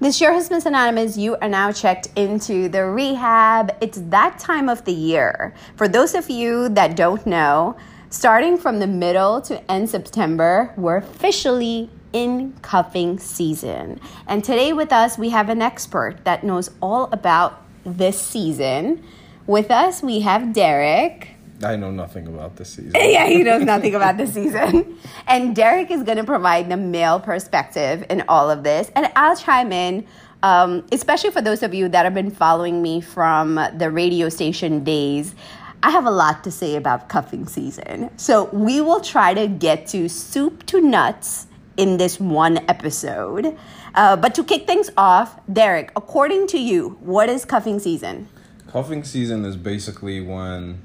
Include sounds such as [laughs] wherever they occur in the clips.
This year has been synonymous. You are now checked into the rehab. It's that time of the year. For those of you that don't know, starting from the middle to end September, we're officially in cuffing season. And today with us, we have an expert that knows all about this season. With us, we have Derek. I know nothing about this season. [laughs] yeah, he knows nothing about the season. [laughs] And Derek is going to provide the male perspective in all of this. And I'll chime in, um, especially for those of you that have been following me from the radio station days. I have a lot to say about cuffing season. So we will try to get to soup to nuts in this one episode. Uh, but to kick things off, Derek, according to you, what is cuffing season? Cuffing season is basically when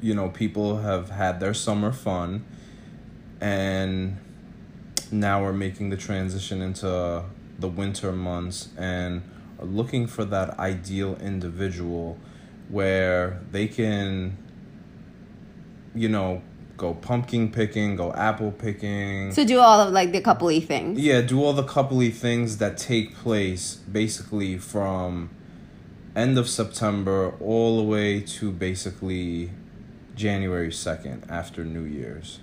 you know people have had their summer fun and now we're making the transition into the winter months and are looking for that ideal individual where they can you know go pumpkin picking go apple picking So do all of like the coupley things. yeah do all the coupley things that take place basically from end of september all the way to basically january 2nd after new year's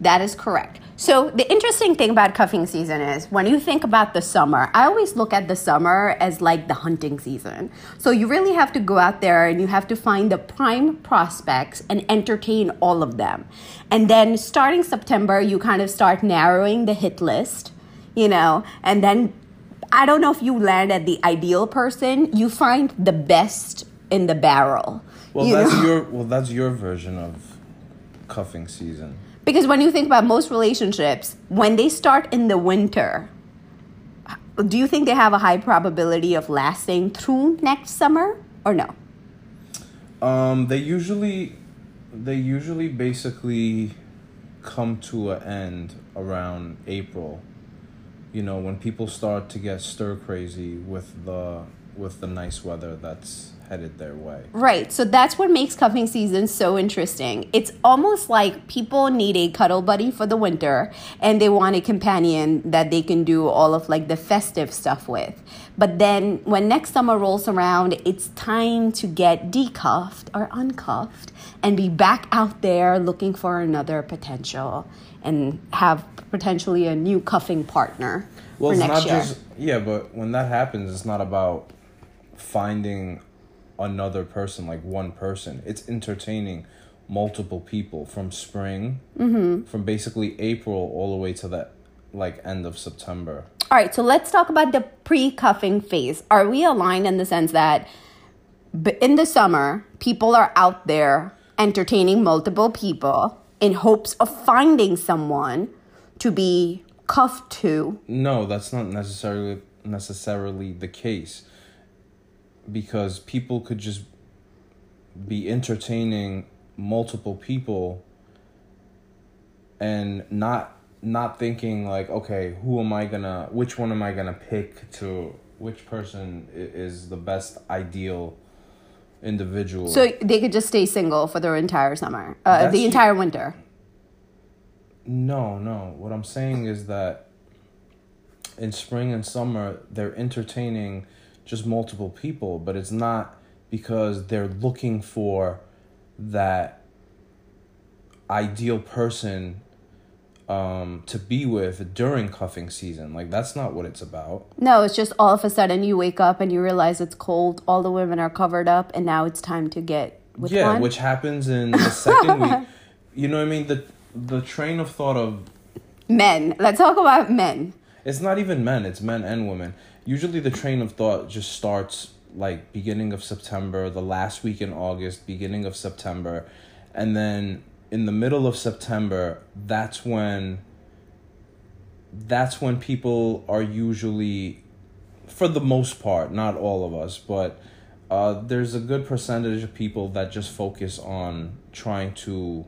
That is correct. So the interesting thing about cuffing season is when you think about the summer, I always look at the summer as like the hunting season. So you really have to go out there and you have to find the prime prospects and entertain all of them. And then starting September, you kind of start narrowing the hit list, you know, and then I don't know if you land at the ideal person, you find the best in the barrel. Well you that's know? your well that's your version of cuffing season Because when you think about most relationships, when they start in the winter, do you think they have a high probability of lasting through next summer or no? Um, they usually, they usually basically come to an end around April. You know, when people start to get stir crazy with the with the nice weather that's headed their way. Right. So that's what makes cuffing season so interesting. It's almost like people need a cuddle buddy for the winter and they want a companion that they can do all of like the festive stuff with. But then when next summer rolls around, it's time to get decuffed or uncuffed and be back out there looking for another potential and have potentially a new cuffing partner Well, for it's next not year. just yeah, but when that happens, it's not about finding another person like one person. It's entertaining multiple people from spring, Mm-hmm. from basically April all the way to the like end of September. All right, so let's talk about the pre cuffing phase. Are we aligned in the sense that in the summer, people are out there entertaining multiple people in hopes of finding someone to be cuffed to? No, that's not necessarily necessarily the case. Because people could just be entertaining multiple people and not not thinking like, okay, who am I gonna which one am I gonna pick to which person is the best ideal individual. So they could just stay single for their entire summer, uh, the entire winter. No, no. What I'm saying is that in spring and summer, they're entertaining just multiple people, but it's not because they're looking for that ideal person um, to be with during cuffing season. Like, that's not what it's about. No, it's just all of a sudden you wake up and you realize it's cold, all the women are covered up, and now it's time to get with yeah, one. which happens in the second week. [laughs] You know what I mean? The, the train of thought of men. Let's talk about men. It's not even men, it's men and women. Usually the train of thought just starts like beginning of September, the last week in August, beginning of September, and then in the middle of September, that's when that's when people are usually for the most part, not all of us, but uh, there's a good percentage of people that just focus on trying to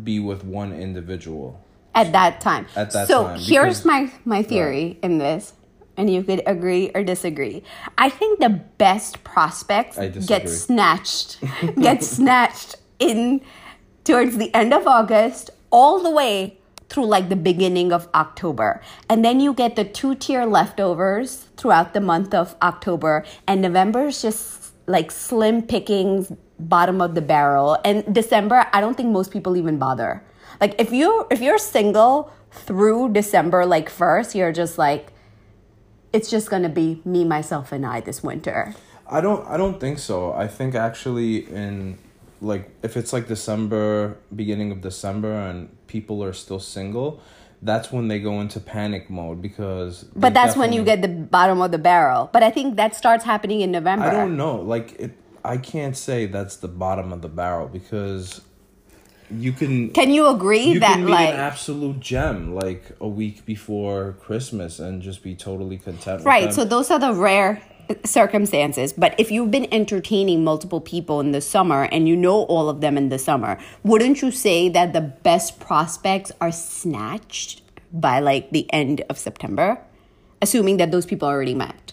be with one individual. at that time. At that so time, here's because- my my theory in this, and you could agree or disagree. I think the best prospects get snatched, [laughs] get snatched in towards the end of August, all the way through like the beginning of October. And then you get the two tier leftovers throughout the month of October. And November is just like slim pickings, bottom of the barrel. And December, I don't think most people even bother. Like if you if you're single through December like first, you're just like it's just gonna be me, myself, and I this winter. I don't I don't think so. I think actually in like if it's like December, beginning of December and people are still single, that's when they go into panic mode because But that's when you get the bottom of the barrel. But I think that starts happening in November. I don't know. Like it I can't say that's the bottom of the barrel because you can Can you agree you that like an absolute gem like a week before Christmas and just be totally content with Right. So those are the rare uh, circumstances. But if you've been entertaining multiple people in the summer and you know all of them in the summer, wouldn't you say that the best prospects are snatched by like the end of September? Assuming that those people already met.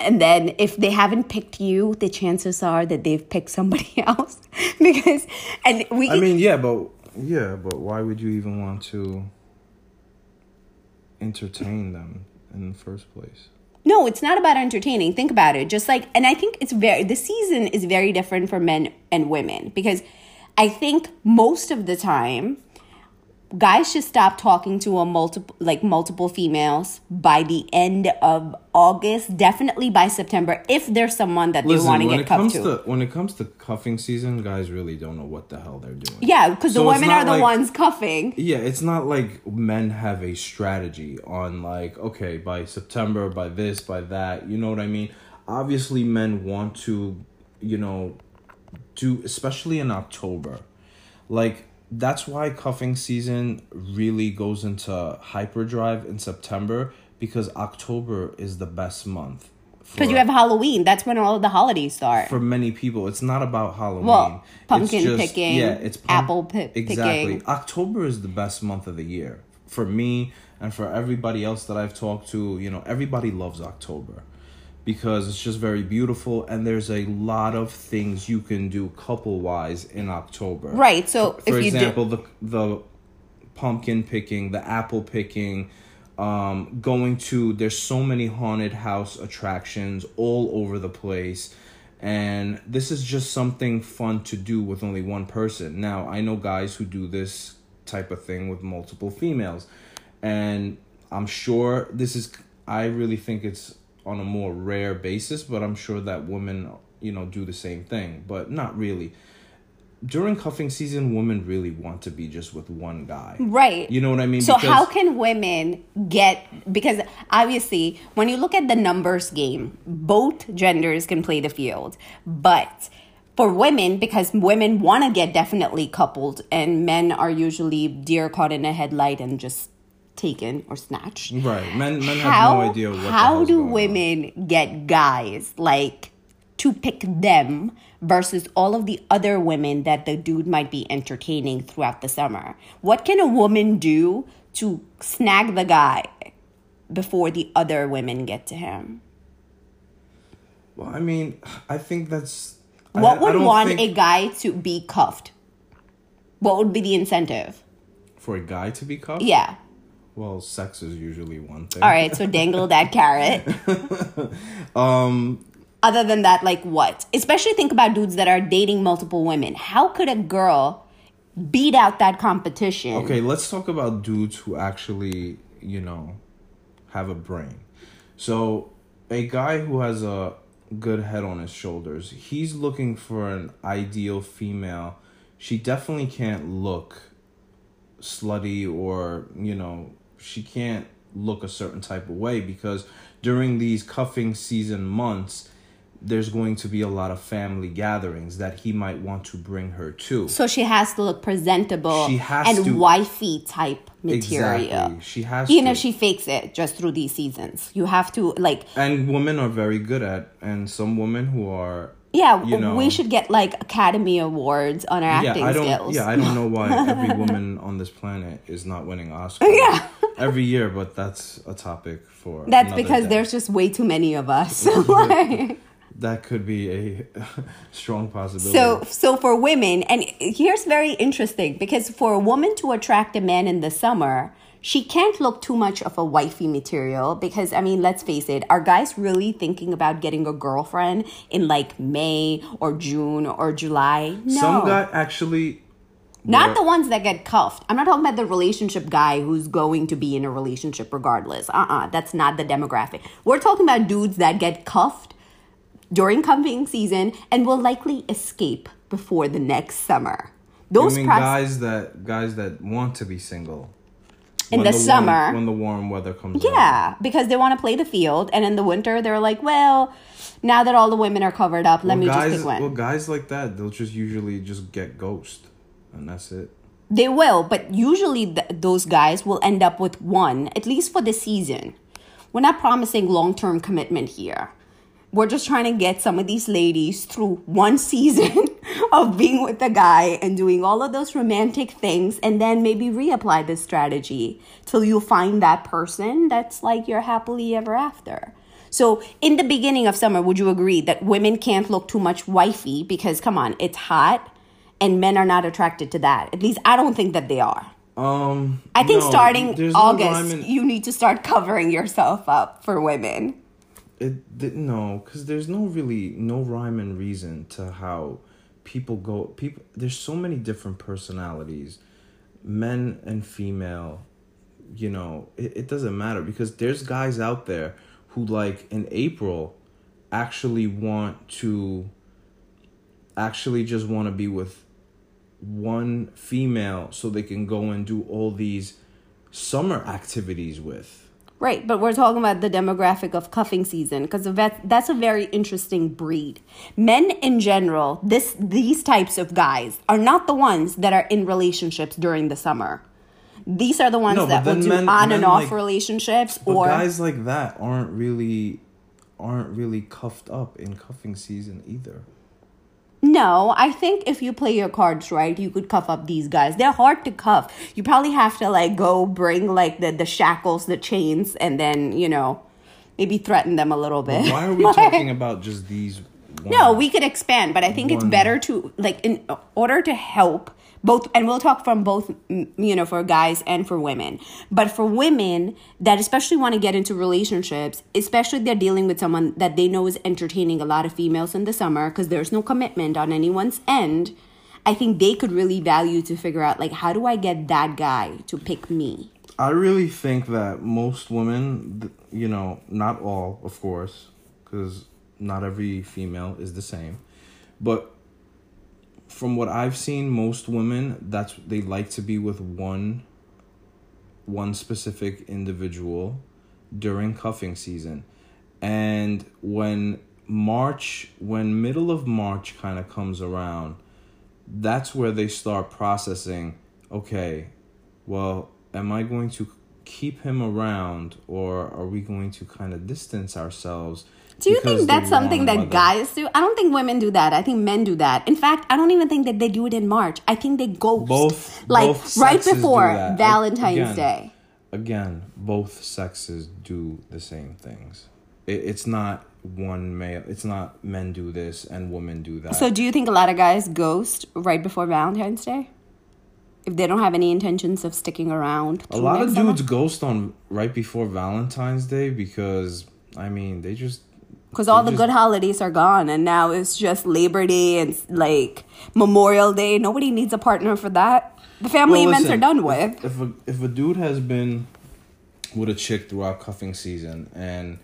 And then if they haven't picked you, the chances are that they've picked somebody [laughs] else. because and we I mean, yeah, but yeah, but why would you even want to entertain them in the first place? No, it's not about entertaining. Think about it. Just like, and I think it's very, the season is very different for men and women because I think most of the time, guys should stop talking to a multiple, like multiple females by the end of August, definitely by September, if there's someone that they Listen, want to when get it comes cuffed to. to when it comes to cuffing season, guys really don't know what the hell they're doing. yeah, because the So it's women are the like- ones cuffing. Yeah, it's not like men have a strategy on like, okay, by September, by this, by that. You know what I mean? Obviously, men want to, you know, do especially in October. Like that's why cuffing season really goes into hyperdrive in September because October is the best month. Because you have Halloween. That's when all of the holidays start. for many people it's not about halloween Well, pumpkin picking, yeah it's apple pi- exactly picking. october is the best month of the year for me and for everybody else that i've talked to you know everybody loves october because it's just very beautiful and there's a lot of things you can do couple wise in october. Right, so for, if for you do- example the the pumpkin picking the apple picking um, going to there's so many haunted house attractions all over the place and this is just something fun to do with only one person. Now i know guys who do this type of thing with multiple females and i'm sure this is i really think it's on a more rare basis but i'm sure that women you know do the same thing but not really during cuffing season women really want to be just with one guy Right. you know what i mean So Because- how can women get because obviously when you look at the numbers game, both genders can play the field. But for women, because women want to get definitely coupled and men are usually deer caught in a headlight and just taken or snatched. right. Men men how have no idea what how do going on. women get guys like to pick them versus all of the other women that the dude might be entertaining throughout the summer? What can a woman do to snag the guy before the other women get to him? Well i mean i think that's what I would don't want think- a guy to be cuffed? What would be the incentive? For a guy to be cuffed? Yeah well sex is usually one thing all right so dangle that [laughs] carrot um other than that, like what? Especially think about dudes that are dating multiple women. How could a girl beat out that competition? Okay, let's talk about dudes who actually, you know, have a brain. So, a guy who has a good head on his shoulders, he's looking for an ideal female. She definitely can't look slutty or, you know, she can't look a certain type of way because during these cuffing season months, there's going to be a lot of family gatherings that he might want to bring her to. So she has to look presentable She has and to- wifey type material. Exactly. She has Even to. if she fakes it just through these seasons. You have to like and women are very good at and some women who are yeah, you know we should get like Academy Awards on our yeah acting i don't skills. yeah i don't know why every [laughs] woman on this planet is not winning oscars Yeah. every year but that's a topic for That's because day. there's just way too many of us. [laughs] Like- That could be a [laughs] strong possibility. So, so for women, and here's very interesting because for a woman to attract a man in the summer, she can't look too much of a wifey material because I mean, let's face it, are guys really thinking about getting a girlfriend in like May or June or July? No. Some guy actually Not the ones that get cuffed. I'm not talking about the relationship guy who's going to be in a relationship regardless. Uh uh that's not the demographic. We're talking about dudes that get cuffed during cuffing season and will likely escape before the next summer. Those I mean pros- guys that guys that want to be single In the warm- summer. when the warm weather comes. Yeah, because they want to play the field, and in the winter they're like, well, now that all the women are covered up, let Well, me guys, just pick one. well, guys like that, they'll just usually just get ghost, and that's it. They will, but usually th- those guys will end up with one, at least for the season. We're not promising long term commitment here. We're just trying to get some of these ladies through one season [laughs] of being with a guy and doing all of those romantic things, and then maybe reapply this strategy till you find that person that's like your happily ever after. So, in the beginning of summer, would you agree that women can't look too much wifey because, come on, it's hot and men are not attracted to that? At least I don't think that they are. Um, I think no, starting there's no August, in- you need to start covering yourself up for women. It th- no, because there's no really no rhyme and reason to how people go. People, there's so many different personalities, men and female. You know, it, it doesn't matter because there's guys out there who like in April, actually want to. Actually, just want to be with one female so they can go and do all these summer activities with. Right, but we're talking about the demographic of cuffing season because that, that's a very interesting breed. Men in general, this these types of guys are not the ones that are in relationships during the summer. These are the ones No, that will do men- on and off like- relationships But or guys like that aren't really aren't really cuffed up in cuffing season either. No, I think if you play your cards right, you could cuff up these guys. They're hard to cuff. You probably have to like go bring like the the shackles, the chains, and then you know maybe threaten them a little bit. Why are we [laughs] talking about just these? One? No, we could expand, but I think it's better to like in order to help both, and we'll talk from both, you know, for guys and for women. But for women that especially want to get into relationships, especially they're dealing with someone that they know is entertaining a lot of females in the summer because there's no commitment on anyone's end. I think they could really value to figure out like how do I get that guy to pick me. I really think that most women, you know, not all, of course, because not every female is the same, but from what I've seen, most women that's they like to be with one one specific individual during cuffing season. And when March, when middle of March kind of comes around, that's where they start processing, okay, well, am I going to keep him around or are we going to kind of distance ourselves? Do you think that's something that guys do? I don't think women do that. I think men do that. In fact, I don't even think that they do it in March. I think they ghost. Both- like both right before. Valentine's Again, Day. Again, both sexes do the same things. It, it's not one male. It's not men do this and women do that. So, do you think a lot of guys ghost right before Valentine's Day? If they don't have any intentions of sticking around, a lot of next summer? dudes ghost on right before Valentine's Day because I mean they just because all the good holidays are gone, and now it's just Labor Day and like Memorial Day. Nobody needs a partner for that. The family Well, events are done with. If a if a dude has been with a chick throughout cuffing season and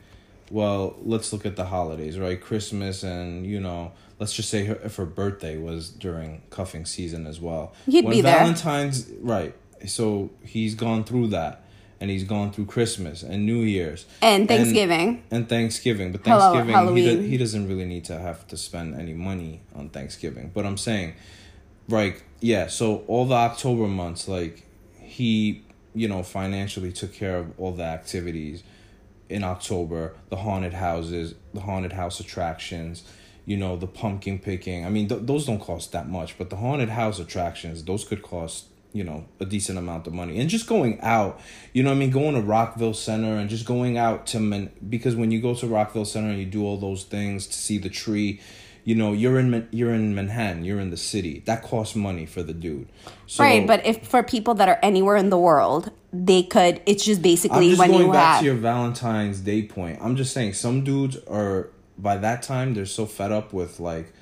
well, let's look at the holidays, right? Christmas and you know, let's just say her, if her birthday was during cuffing season as well. He'd when be there. Valentine's right. So he's gone through that. And he's gone through Christmas and New Year's And Thanksgiving. and Thanksgiving. But Hello, Thanksgiving, he, do, he doesn't really need to have to spend any money on Thanksgiving. But I'm saying, right, yeah, so all the October months, like, he, you know, financially took care of all the activities in October the haunted houses, the haunted house attractions, you know, the pumpkin picking. I mean, th- those don't cost that much, but the haunted house attractions, those could cost, you know a decent amount of money and just going out you know i mean going to Rockefeller Center and just going out to Man- because when you go to Rockefeller Center and you do all those things to see the tree you know you're in you're in manhattan you're in the city that costs money for the dude so right, but if for people that are anywhere in the world, they could. It's just i'm basically just when going you back have. to your valentine's day point i'm just saying some dudes are by that time they're so fed up with like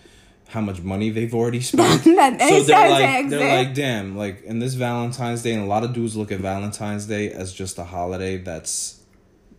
how much money they've already [laughs] spent. That so they're like they're like, damn, like in this Valentine's Day, and a lot of dudes look at Valentine's Day as just a holiday that's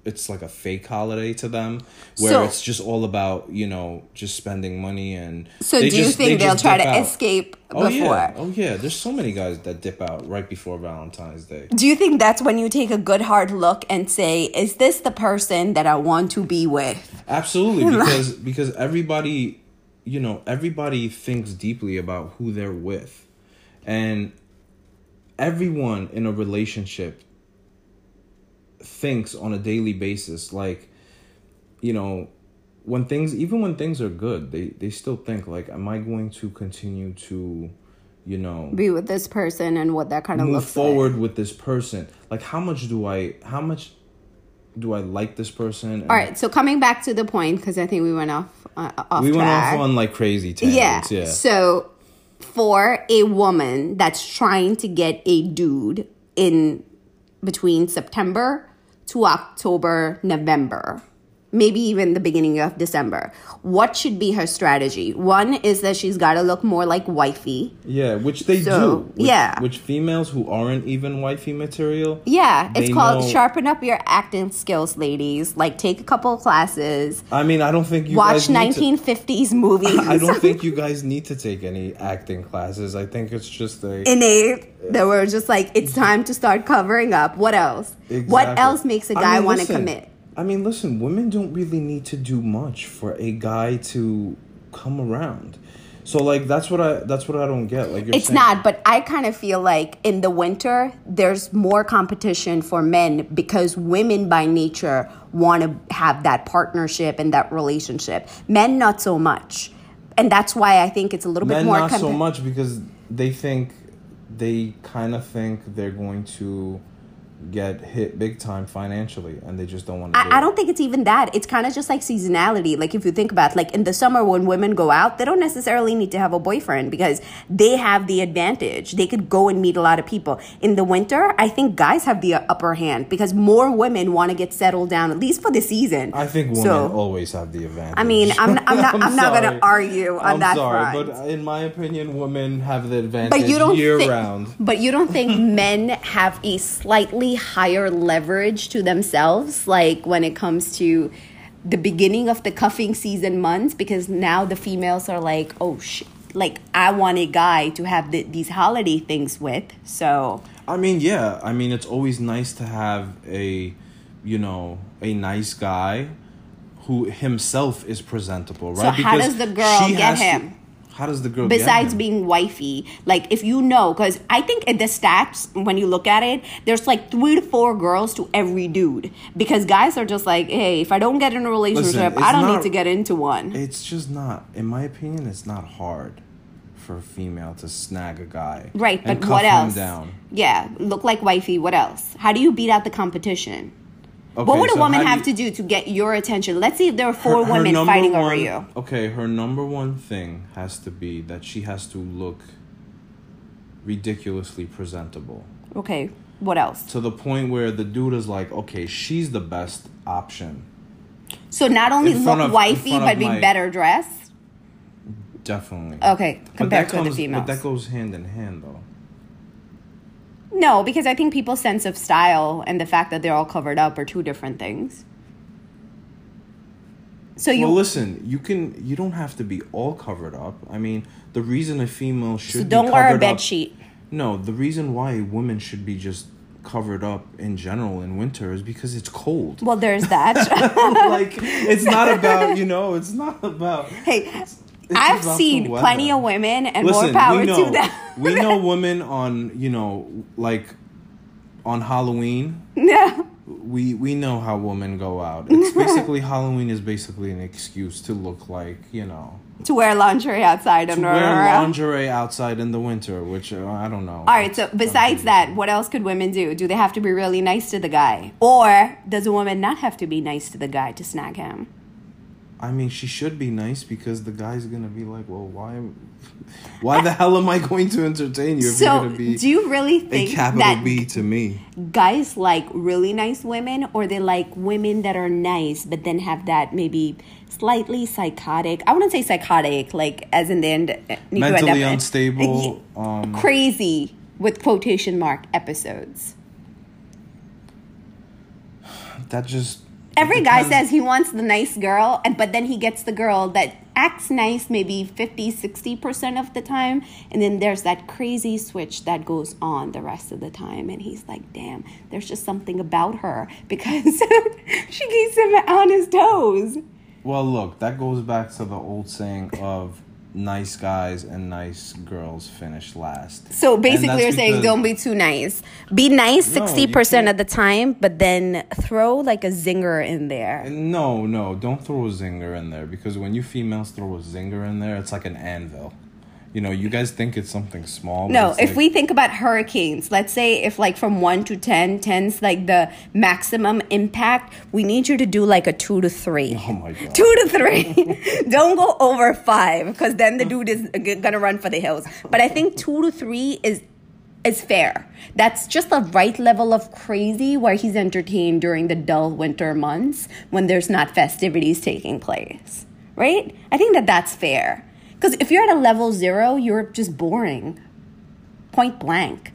it's like a fake holiday to them where So- it's just all about, you know, just spending money and so do you just- they think they'll try to out. escape Oh before? yeah. Oh yeah. There's so many guys that dip out right before Valentine's Day. Do you think that's when you take a good hard look and say, "Is this the person that I want to be with?" Absolutely, [laughs] because because everybody, you know, everybody thinks deeply about who they're with, and everyone in a relationship thinks on a daily basis. Like, you know, when things, even when things are good, they they still think like, am I going to continue to, you know, Be with this person and what that kind of move forward with this person? Like, how much do I? How much? Do I like this person? All right, so coming back to the point because I think we went off uh, off we went track. off on like crazy yeah. Yeah. So for a woman that's trying to get a dude in between September to October, November, maybe even the beginning of December, what should be her strategy? One is that she's got to look more like wifey. Yeah, which they So, do. Which, yeah. Which females who aren't even wifey material. Yeah, it's called know- sharpen up your acting skills, ladies. Like take a couple of classes, I mean, I don't think you watch guys need to- 1950s movies. [laughs] I don't think [laughs] you guys need to take any acting classes. I think it's just a. innate that were just like it's [laughs] time to start covering up. What else? What else makes a guy mean, want to commit? I mean, listen, women don't really need to do much for a guy to come around. So like that's what I that's what I don't get. Like you're It's saying, not, but I kind of feel like in the winter there's more competition for men because women by nature want to have that partnership and that relationship. Men not so much. And that's why I think it's a little bit men more not so much because they think they kind of think they're going to get hit big time financially and they just don't want to do I, I don't think it's even that. It's kind of just like seasonality. Like if you think about like in the summer when women go out, they don't necessarily need to have a boyfriend because they have the advantage. They could go and meet a lot of people. In the winter, I think guys have the upper hand because more women want to get settled down at least for the season. I think women So- always have the advantage. I mean, I'm, I'm [laughs] not. I'm, not gonna argue on I'm that sorry, front. but in my opinion, women have the advantage But you don't year think, round. But you don't think [laughs] men have a slightly higher leverage to themselves, like when it comes to the beginning of the cuffing season months, because now the females are like, oh shit, like I want a guy to have the, these holiday things with. So I mean, yeah. I mean, it's always nice to have a, you know, a nice guy who himself is presentable, right? So how does the girl get has to- him? How does the girl get besides being wifey, like if you know, because I think in the stats when you look at it, there's like three to four girls to every dude. Because guys are just like, hey, if I don't get in a relationship, it's I don't not- need to get into one. It's just not, in my opinion, it's not hard for a female to snag a guy, Right, but what else? down. Yeah, look like wifey. What else? How do you beat out the competition? What Okay, would a woman have you- to do to get your attention? Let's see if there are four her- women fighting one, over you. Okay, her number one thing has to be that she has to look ridiculously presentable Okay, what else? to the point where the dude is like, okay, she's the best option. So not only look of- wifey, but be my- better dressed. Definitely. Okay, compared to comes, the females. But that goes hand in hand, though. No, because I think people's sense of style and the fact that they're all covered up are two different things. So you well, listen, you can. You don't have to be all covered up. I mean, the reason a female should so don't wear a bed up- sheet. No, the reason why women should be just covered up in general in winter is because it's cold. Well, there's that. [laughs] like it's not about you know. It's not about. hey, it's I've seen plenty of women, and Listen, more power we know to them. we know women on you know like on Halloween. [laughs] Yeah. we we know how women go out. It's basically [laughs] Halloween is basically an excuse to look like you know to wear lingerie outside to and wear lingerie outside in the winter, which uh, I don't know. All right, so besides that, what else could women do? Do they have to be really nice to the guy? Or does a woman not have to be nice to the guy to snag him? I mean, she should be nice because the guy's gonna be like, "Well, why, why the hell am I going to entertain you if you're gonna be do you really think capital that B to me?" guys like really nice women or they like women that are nice but then have that maybe slightly psychotic i wouldn't say psychotic like as in the end uh, need to end Mentally unstable. Um, crazy with quotation mark episodes that just every guy says he wants the nice girl and but then he gets the girl that acts nice maybe 50 60% of the time and then there's that crazy switch that goes on the rest of the time and he's like damn there's just something about her [laughs] because she keeps him on his toes. Well, look, that goes back to the old saying of nice guys and nice girls finish last. so basically you're saying don't be too nice be nice No, 60% can't- of the time but then throw like a zinger in there No, no, don't throw a zinger in there because when you females throw a zinger in there, it's like an anvil. You know, you guys think it's something small. No, if like- we think about hurricanes, let's say if like from 1 to 10, 10's like the maximum impact, we need you to do like a 2 to 3. Oh my god. 2 to 3. [laughs] Don't go over 5 because then the dude is going to run for the hills. But I think 2 to 3 is is fair. That's just the right level of crazy where he's entertained during the dull winter months when there's not festivities taking place. Right? I think that that's fair. Because if you're at a level zero, you're just boring. Point blank.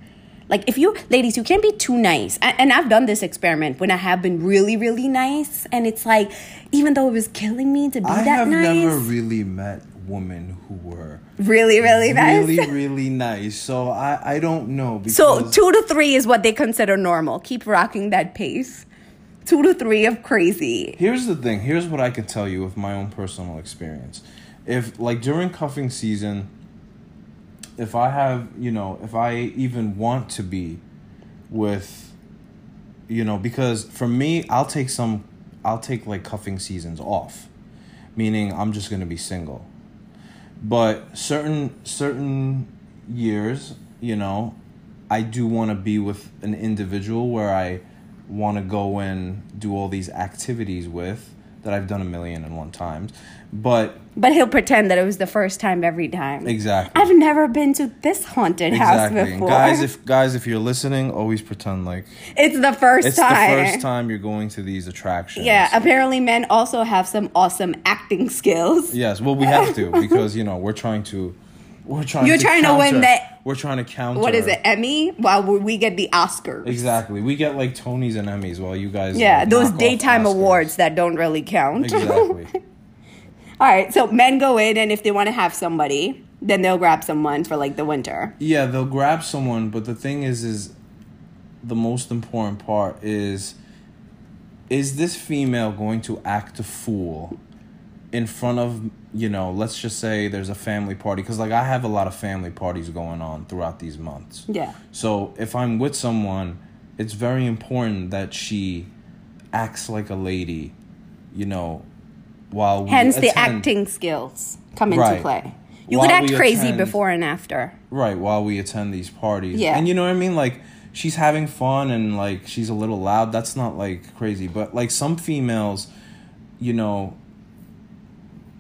Like, if you, ladies, you can't be too nice. And I've done this experiment when I have been really, really nice. And it's like, even though it was killing me to be I that nice. I have never really met women who were really, really nice. really, really nice. So I, I don't know. Because So two to three is what they consider normal. Keep rocking that pace. Two to three of crazy. Here's the thing. Here's what I can tell you with my own personal experience. If like during cuffing season, if I have, you know, if I even want to be with you know, because for me, I'll take some I'll take like cuffing seasons off. Meaning I'm just to be single. But certain certain years, you know, I do want to be with an individual where I want to go and do all these activities with that I've done a million and one times. But But he'll pretend that it was the first time every time. exactly. I've never been to this haunted house Exactly. And before. guys, if guys, if you're listening, always pretend like it's the first it's time. It's the first time you're going to these attractions. Yeah, apparently men also have some awesome acting skills. Yes, well, we have to because you know we're trying to, we're trying. You're to trying to win that. We're trying to counter. What is it, Emmy? While we we get the Oscars. Exactly. We get like Tonys and Emmys while you guys. Yeah, like, those daytime awards that don't really count. Exactly. [laughs] All right, so men go in, and if they want to have somebody, then they'll grab someone for like the winter. yeah, they'll grab someone, but the thing is, is the most important part is, is this female going to act a fool in front of you know? Let's just say there's a family party because like I have a lot of family parties going on throughout these months. Yeah. So if I'm with someone, it's very important that she acts like a lady, you know, while we Hence, the acting skills come into play. You While could act crazy attend- before and after. Right, while we attend these parties. Yeah. And you know what I mean? Like she's having fun and like she's a little loud. That's not like crazy, but like some females, you know,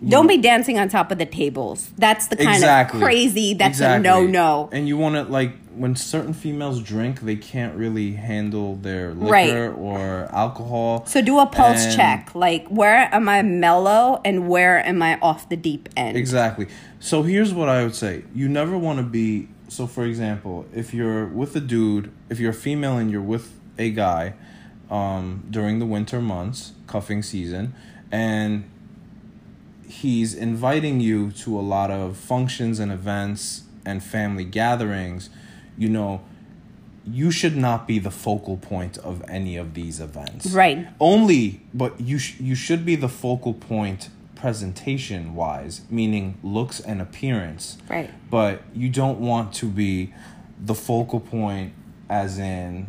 Don't be dancing on top of the tables. That's the kind exactly of crazy. That's Exactly. a no no. And you want to like when certain females drink, they can't really handle their liquor Right. or alcohol. So do a pulse And- check. Like where am I mellow and where am I off the deep end? Exactly. So here's what I would say. You never want to be so for example, if you're with a dude, if you're a female and you're with a guy um, during the winter months, cuffing season, and he's inviting you to a lot of functions and events and family gatherings, you know, you should not be the focal point of any of these events. Right. Only, but you sh- you should be the focal point presentation wise, meaning looks and appearance. Right. But you don't want to be the focal point as in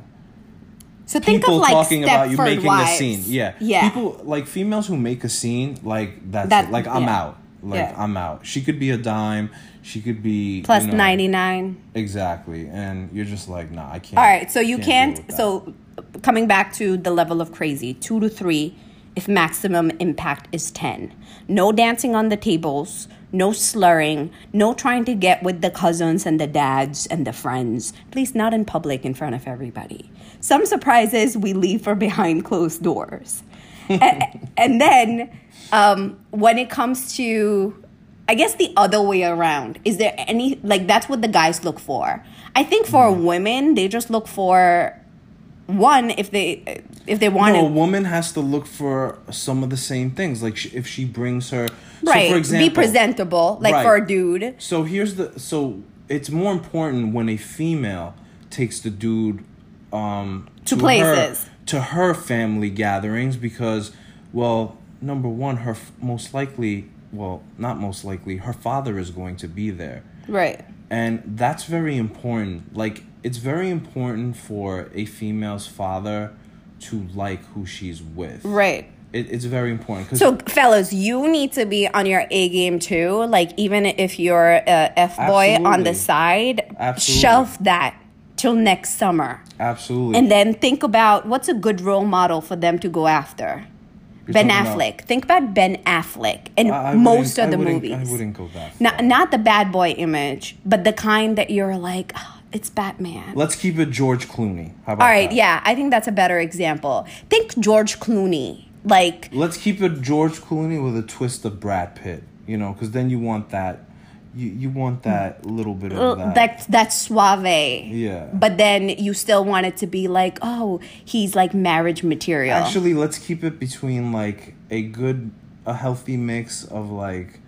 So think of, people like, talking about you making Wives. a scene. Yeah, Yeah. People like females who make a scene like that's That- it. like I'm yeah. out. Like Yeah. I'm out. She could be a dime. She could be Plus you know, 99. Exactly, and you're just like, nah, I can't. All right, so you can't. that. So coming back to the level of crazy, two to three, if maximum impact is 10. No dancing on the tables, no slurring, no trying to get with the cousins and the dads and the friends, at least not in public in front of everybody. Some surprises we leave for behind [laughs] closed doors. and, and then um, when it comes to I guess the other way around. Is there any like that's what the guys look for? I think for Mm-hmm. women, they just look for one if they if they want no, a woman has to look for some of the same things. Like if she brings her, right So for example, be presentable like Right. for a dude. So here's the so it's more important when a female takes the dude um To her- places. to her family gatherings because well number one her f- most likely well not most likely her father is going to be there Right. and that's very important like it's very important for a female's father to like who she's with Right. it, it's very important So, fellas, you need to be on your A game too. Like, even if you're a F boy on the side, Absolutely. shelf that till next summer. absolutely And then think about what's a good role model for them to go after. You're ben talking about- Affleck. Think about Ben Affleck in I- I most of the I wouldn't- movies. I wouldn't go that far. Not, not the bad boy image, but the kind that you're like, "Ah, it's Batman. Let's keep it George Clooney. How about All right, that? yeah, I think that's a better example. Think George Clooney. Like, Let's keep it George Clooney with a twist of Brad Pitt. You know, because then you want that. You you want that little bit of uh, that. that that's suave. Yeah. But then you still want it to be like, oh, he's like marriage material. Actually, let's keep it between like a good, a healthy mix of like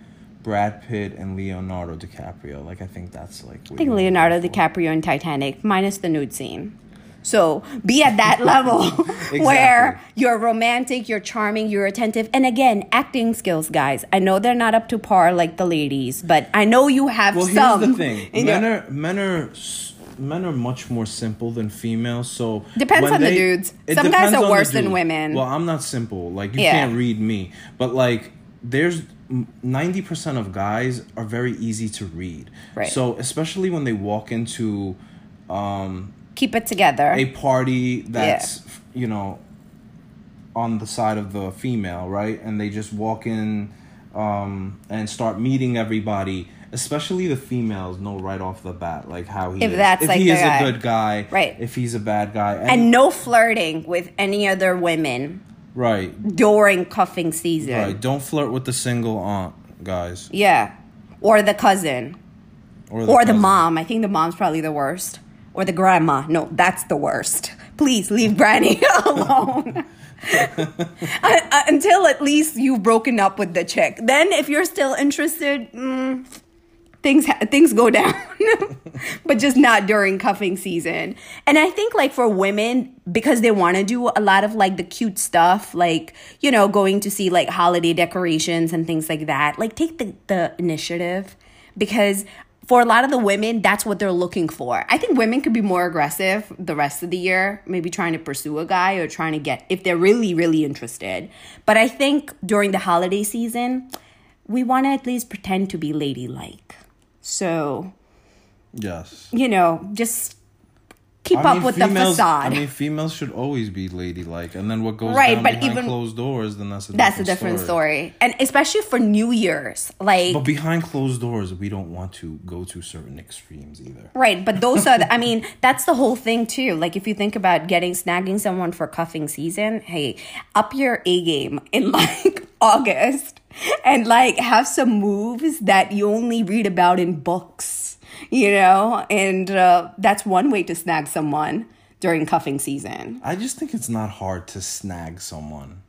Brad Pitt and Leonardo DiCaprio. Like I think that's like. I think Leonardo DiCaprio in Titanic, minus the nude scene. So be at that [laughs] level [laughs] where you're romantic, you're charming, you're attentive. And again, acting skills, guys. I know they're not up to par like the ladies, but I know you have Well, some. here's the thing: [laughs] men are men are men are much more simple than females. So Depends on the dudes. Some guys are worse than women. Well, I'm not simple. Like you Yeah. can't read me, but like there's ninety percent of guys are very easy to read. Right. So especially when they walk into um, Keep it together. a party that's you know on the side of the female right and they just walk in um, and start meeting everybody especially the females know right off the bat like how he If is that's, if like, he is guy. a good guy Right. if he's a bad guy and, and no flirting with any other women right during cuffing season. right don't flirt with the single aunt guys Yeah. Or the cousin. or or the mom. I think the mom's probably the worst. Or the grandma. No, that's the worst. Please leave granny [laughs] alone. I- [laughs] I- Until at least you've broken up with the chick. Then, if you're still interested, mm, things things go [laughs] down, but just not during cuffing season. And I think like for women because they want to do a lot of like the cute stuff, like you know going to see like holiday decorations and things like that. Like take the the initiative because for a lot of the women, that's what they're looking for. I think women could be more aggressive the rest of the year, maybe trying to pursue a guy or trying to get, if they're really, really interested. But I think during the holiday season, we want to at least pretend to be ladylike. So, yes you know, just keep I up mean, with the females- facade. I mean, females should always be ladylike, and then what goes Right, but behind even- closed doors, then that's a that's a different different story. And especially for New Year's. Like, But behind closed doors, we don't want to go to certain extremes either. Right, but those are, the, I mean, that's the whole thing too. Like, if you think about getting, snagging someone for cuffing season, hey, up your A game in [laughs] like August [laughs] and like have some moves that you only read about in books, you know? And uh, that's one way to snag someone during cuffing season. I just think it's not hard to snag someone.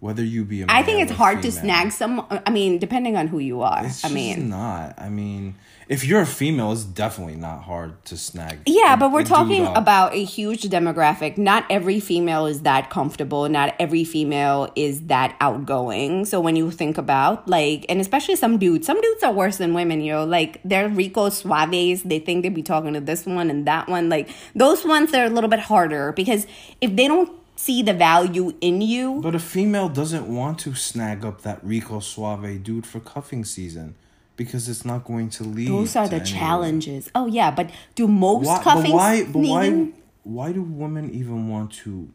whether you be a I think it's hard to snag some. I mean, depending on who you are. It's I just mean, not. I mean, if you're a female, it's definitely not hard to snag. Yeah, but we're talking up. about a huge demographic. Not every female is that comfortable. Not every female is that outgoing. So when you think about like, and especially some dudes, some dudes are worse than women. You know, like they're Rico Suaves. They think they be talking to this one and that one. Like those ones, they're a little bit harder because if they don't see the value in you, But a female doesn't want to snag up that Rico Suave dude for cuffing season because it's not going to lead. those are the challenges. Oh yeah, but do most Why, but why? But why? Why do women even want to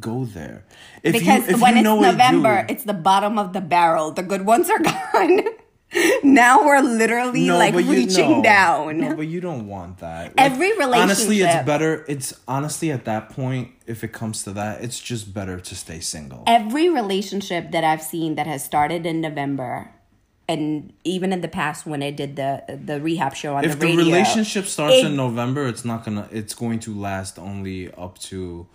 go there? If because you, when it's November, it's the bottom of the barrel. The good ones are [laughs] gone. now we're literally like but you- reaching no. down. No, but you don't want that. Every relationship Honestly, it's better. It's honestly at that point, if it comes to that, it's just better to stay single. Every relationship that I've seen that has started in November, and even in the past when I did the the rehab show on if the radio. If the relationship starts it- in November, it's not gonna. It's going to last only up to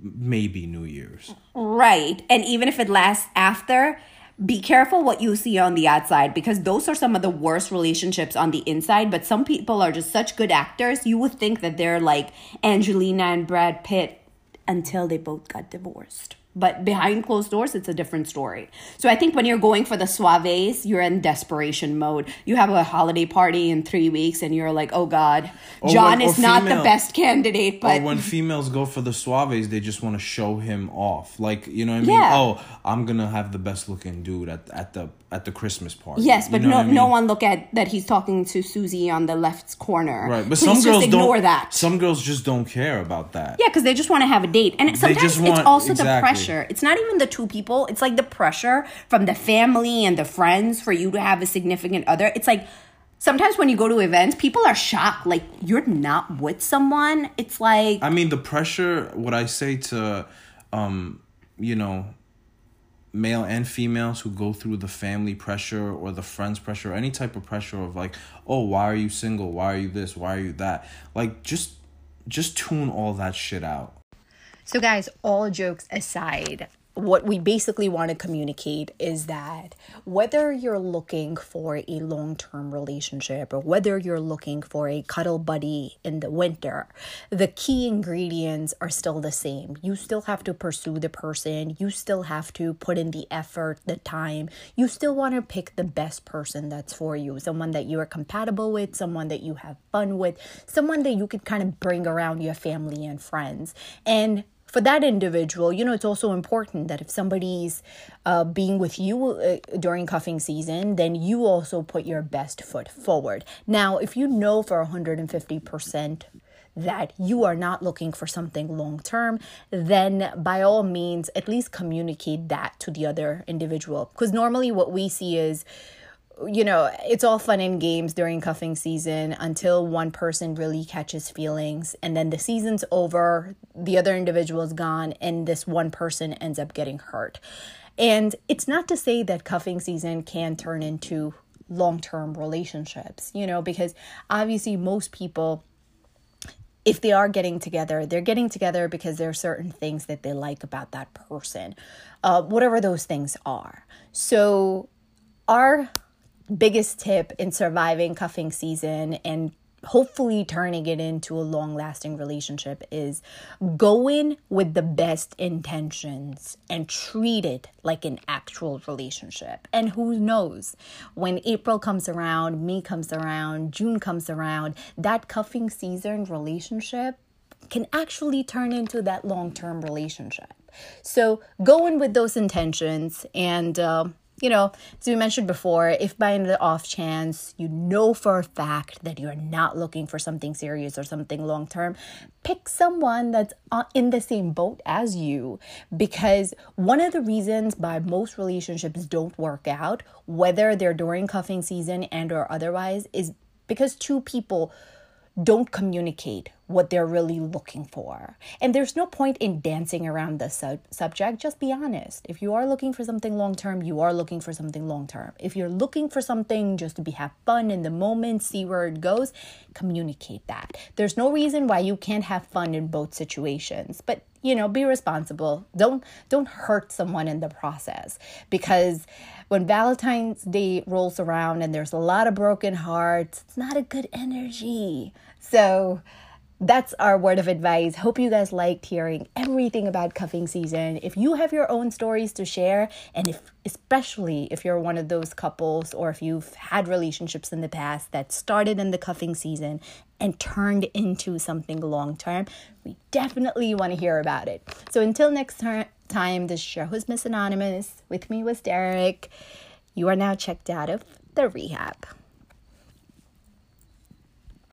maybe New Year's. Right. And even if it lasts after, be careful what you see on the outside because those are some of the worst relationships on the inside. But some people are just such good actors. You would think that they're like Angelina and Brad Pitt until they both got divorced. But behind closed doors, it's a different story. So I think when you're going for the suaves, you're in desperation mode. You have a holiday party in three weeks and you're like, oh God, Or John when- is not the best candidate, but when females go for the suaves, they just want to show him off. Like you know what I mean? Yeah. Oh, I'm gonna have the best looking dude at at the at the Christmas party. Yes, You but know no, I mean? no one look at that he's talking to Susie on the left corner. Right, but Please some just girls ignore don't. that. Some girls just don't care about that. yeah, because they just want to have a date, and sometimes it's want- also the exactly. Pressure. It's not even the two people; it's like the pressure from the family and the friends for you to have a significant other. It's like sometimes when you go to events, people are shocked, like you're not with someone. It's like I mean, the pressure. What I say to, um, you know, male and females who go through the family pressure or the friends pressure, or any type of pressure of like, oh, why are you single? Why are you this? Why are you that? Like, just, just tune all that shit out. So, guys, all jokes aside, what we basically want to communicate is that whether you're looking for a long term relationship or whether you're looking for a cuddle buddy in the winter, the key ingredients are still the same. You still have to pursue the person, you still have to put in the effort, the time. You still want to pick the best person that's for you, someone that you are compatible with, someone that you have fun with, someone that you could kind of bring around your family and friends. And for that individual, you know, it's also important that if somebody's uh, being with you uh, during cuffing season, then you also put your best foot forward. Now, if you know for 150% that you are not looking for something long term, then by all means, at least communicate that to the other individual. Because normally, what we see is, you know, it's all fun and games during cuffing season until one person really catches feelings. And then the season's over, the other individual is gone, and this one person ends up getting hurt. And it's not to say that cuffing season can turn into long term relationships, you know, because obviously most people if they are getting together, they're getting together because there are certain things that they like about that person, uh, whatever those things are. So, our biggest tip in surviving cuffing season and hopefully turning it into a long lasting relationship is go in with the best intentions and treat it like an actual relationship. And who knows, when April comes around, May comes around, June comes around, that cuffing season relationship can actually turn into that long term relationship. So go in with those intentions and, uh, you know, as we mentioned before, if by the off chance you know for a fact that you're not looking for something serious or something long term, pick someone that's in the same boat as you. Because one of the reasons why most relationships don't work out, whether they're during cuffing season and or otherwise, is because two people don't communicate what they're really looking for. And there's no point in dancing around the sub- subject. Just be honest. If you are looking for something long term, you are looking for something long term. If you're looking for something just to be have fun in the moment, see where it goes, communicate that. There's no reason why you can't have fun in both situations. But you know, be responsible. Don't don't hurt someone in the process because when Valentine's Day rolls around and there's a lot of broken hearts, it's not a good energy. So that's our word of advice. Hope you guys liked hearing everything about cuffing season. If you have your own stories to share, and if especially if you're one of those couples or if you've had relationships in the past that started in the cuffing season and turned into something long term, we definitely want to hear about it. So until next time, this show was Miss Anonymous. With me was Derek. You are now checked out of the rehab.